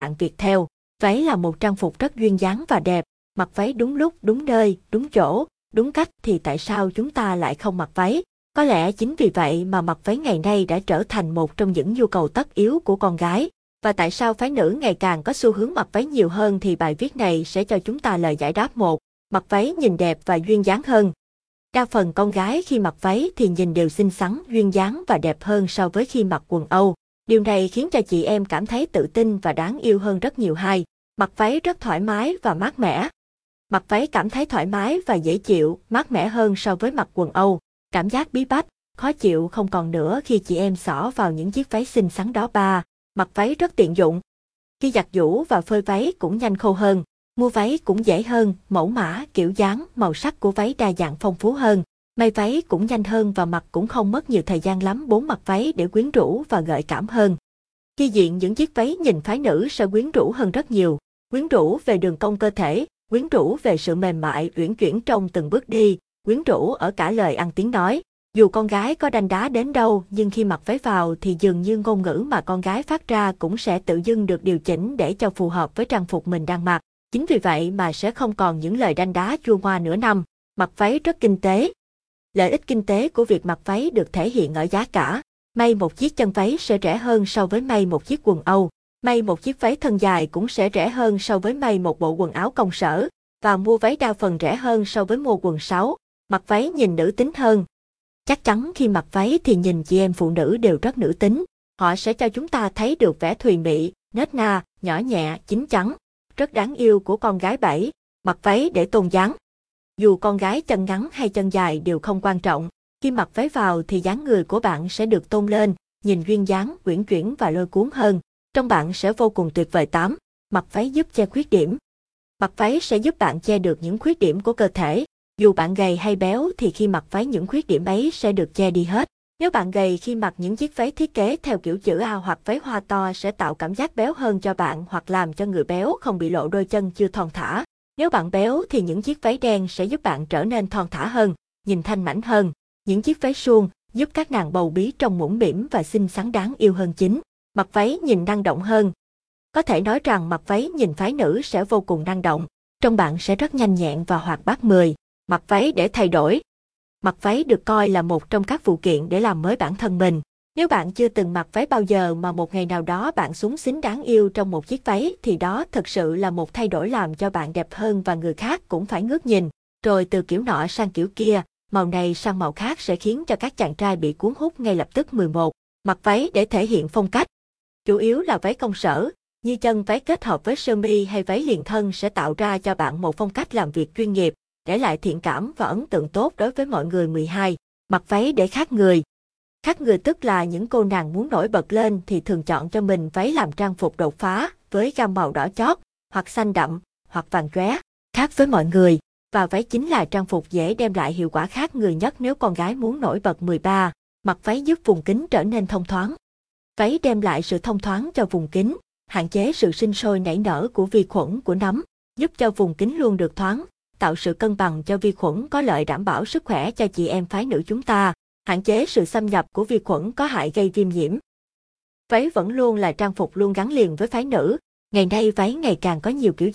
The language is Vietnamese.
bạn Việt theo. Váy là một trang phục rất duyên dáng và đẹp, mặc váy đúng lúc, đúng nơi, đúng chỗ, đúng cách thì tại sao chúng ta lại không mặc váy? Có lẽ chính vì vậy mà mặc váy ngày nay đã trở thành một trong những nhu cầu tất yếu của con gái. Và tại sao phái nữ ngày càng có xu hướng mặc váy nhiều hơn thì bài viết này sẽ cho chúng ta lời giải đáp một. Mặc váy nhìn đẹp và duyên dáng hơn. Đa phần con gái khi mặc váy thì nhìn đều xinh xắn, duyên dáng và đẹp hơn so với khi mặc quần Âu. Điều này khiến cho chị em cảm thấy tự tin và đáng yêu hơn rất nhiều hai. Mặc váy rất thoải mái và mát mẻ. Mặc váy cảm thấy thoải mái và dễ chịu, mát mẻ hơn so với mặc quần Âu. Cảm giác bí bách, khó chịu không còn nữa khi chị em xỏ vào những chiếc váy xinh xắn đó ba. Mặc váy rất tiện dụng. Khi giặt giũ và phơi váy cũng nhanh khô hơn. Mua váy cũng dễ hơn, mẫu mã, kiểu dáng, màu sắc của váy đa dạng phong phú hơn. May váy cũng nhanh hơn và mặc cũng không mất nhiều thời gian lắm bốn mặt váy để quyến rũ và gợi cảm hơn. Khi diện những chiếc váy nhìn phái nữ sẽ quyến rũ hơn rất nhiều. Quyến rũ về đường cong cơ thể, quyến rũ về sự mềm mại uyển chuyển trong từng bước đi, quyến rũ ở cả lời ăn tiếng nói. Dù con gái có đanh đá đến đâu nhưng khi mặc váy vào thì dường như ngôn ngữ mà con gái phát ra cũng sẽ tự dưng được điều chỉnh để cho phù hợp với trang phục mình đang mặc. Chính vì vậy mà sẽ không còn những lời đanh đá chua ngoa nửa năm. Mặc váy rất kinh tế. Lợi ích kinh tế của việc mặc váy được thể hiện ở giá cả. May một chiếc chân váy sẽ rẻ hơn so với may một chiếc quần Âu. May một chiếc váy thân dài cũng sẽ rẻ hơn so với may một bộ quần áo công sở. Và mua váy đa phần rẻ hơn so với mua quần sáu. Mặc váy nhìn nữ tính hơn. Chắc chắn khi mặc váy thì nhìn chị em phụ nữ đều rất nữ tính. Họ sẽ cho chúng ta thấy được vẻ thùy mị, nết na, nhỏ nhẹ, chín chắn rất đáng yêu của con gái bảy, mặc váy để tôn dáng. Dù con gái chân ngắn hay chân dài đều không quan trọng, khi mặc váy vào thì dáng người của bạn sẽ được tôn lên, nhìn duyên dáng, uyển chuyển và lôi cuốn hơn. Trong bạn sẽ vô cùng tuyệt vời tám. Mặc váy giúp che khuyết điểm. Mặc váy sẽ giúp bạn che được những khuyết điểm của cơ thể. Dù bạn gầy hay béo thì khi mặc váy những khuyết điểm ấy sẽ được che đi hết. Nếu bạn gầy khi mặc những chiếc váy thiết kế theo kiểu chữ A hoặc váy hoa to sẽ tạo cảm giác béo hơn cho bạn hoặc làm cho người béo không bị lộ đôi chân chưa thon thả. Nếu bạn béo thì những chiếc váy đen sẽ giúp bạn trở nên thon thả hơn, nhìn thanh mảnh hơn. Những chiếc váy suông giúp các nàng bầu bí trông mũm mĩm và xinh xắn đáng yêu hơn chính. Mặc váy nhìn năng động hơn. Có thể nói rằng mặc váy nhìn phái nữ sẽ vô cùng năng động. Trong bạn sẽ rất nhanh nhẹn và hoạt bát 10. Mặc váy để thay đổi. Mặc váy được coi là một trong các phụ kiện để làm mới bản thân mình. Nếu bạn chưa từng mặc váy bao giờ mà một ngày nào đó bạn súng xính đáng yêu trong một chiếc váy thì đó thực sự là một thay đổi làm cho bạn đẹp hơn và người khác cũng phải ngước nhìn. Rồi từ kiểu nọ sang kiểu kia, màu này sang màu khác sẽ khiến cho các chàng trai bị cuốn hút ngay lập tức 11. Mặc váy để thể hiện phong cách. Chủ yếu là váy công sở, như chân váy kết hợp với sơ mi hay váy liền thân sẽ tạo ra cho bạn một phong cách làm việc chuyên nghiệp, để lại thiện cảm và ấn tượng tốt đối với mọi người 12. Mặc váy để khác người. Khác người tức là những cô nàng muốn nổi bật lên thì thường chọn cho mình váy làm trang phục đột phá với gam màu đỏ chót, hoặc xanh đậm, hoặc vàng chóe. Khác với mọi người, và váy chính là trang phục dễ đem lại hiệu quả khác người nhất nếu con gái muốn nổi bật 13. Mặc váy giúp vùng kính trở nên thông thoáng. Váy đem lại sự thông thoáng cho vùng kính, hạn chế sự sinh sôi nảy nở của vi khuẩn của nấm, giúp cho vùng kính luôn được thoáng, tạo sự cân bằng cho vi khuẩn có lợi đảm bảo sức khỏe cho chị em phái nữ chúng ta, hạn chế sự xâm nhập của vi khuẩn có hại gây viêm nhiễm. Váy vẫn luôn là trang phục luôn gắn liền với phái nữ, ngày nay váy ngày càng có nhiều kiểu dáng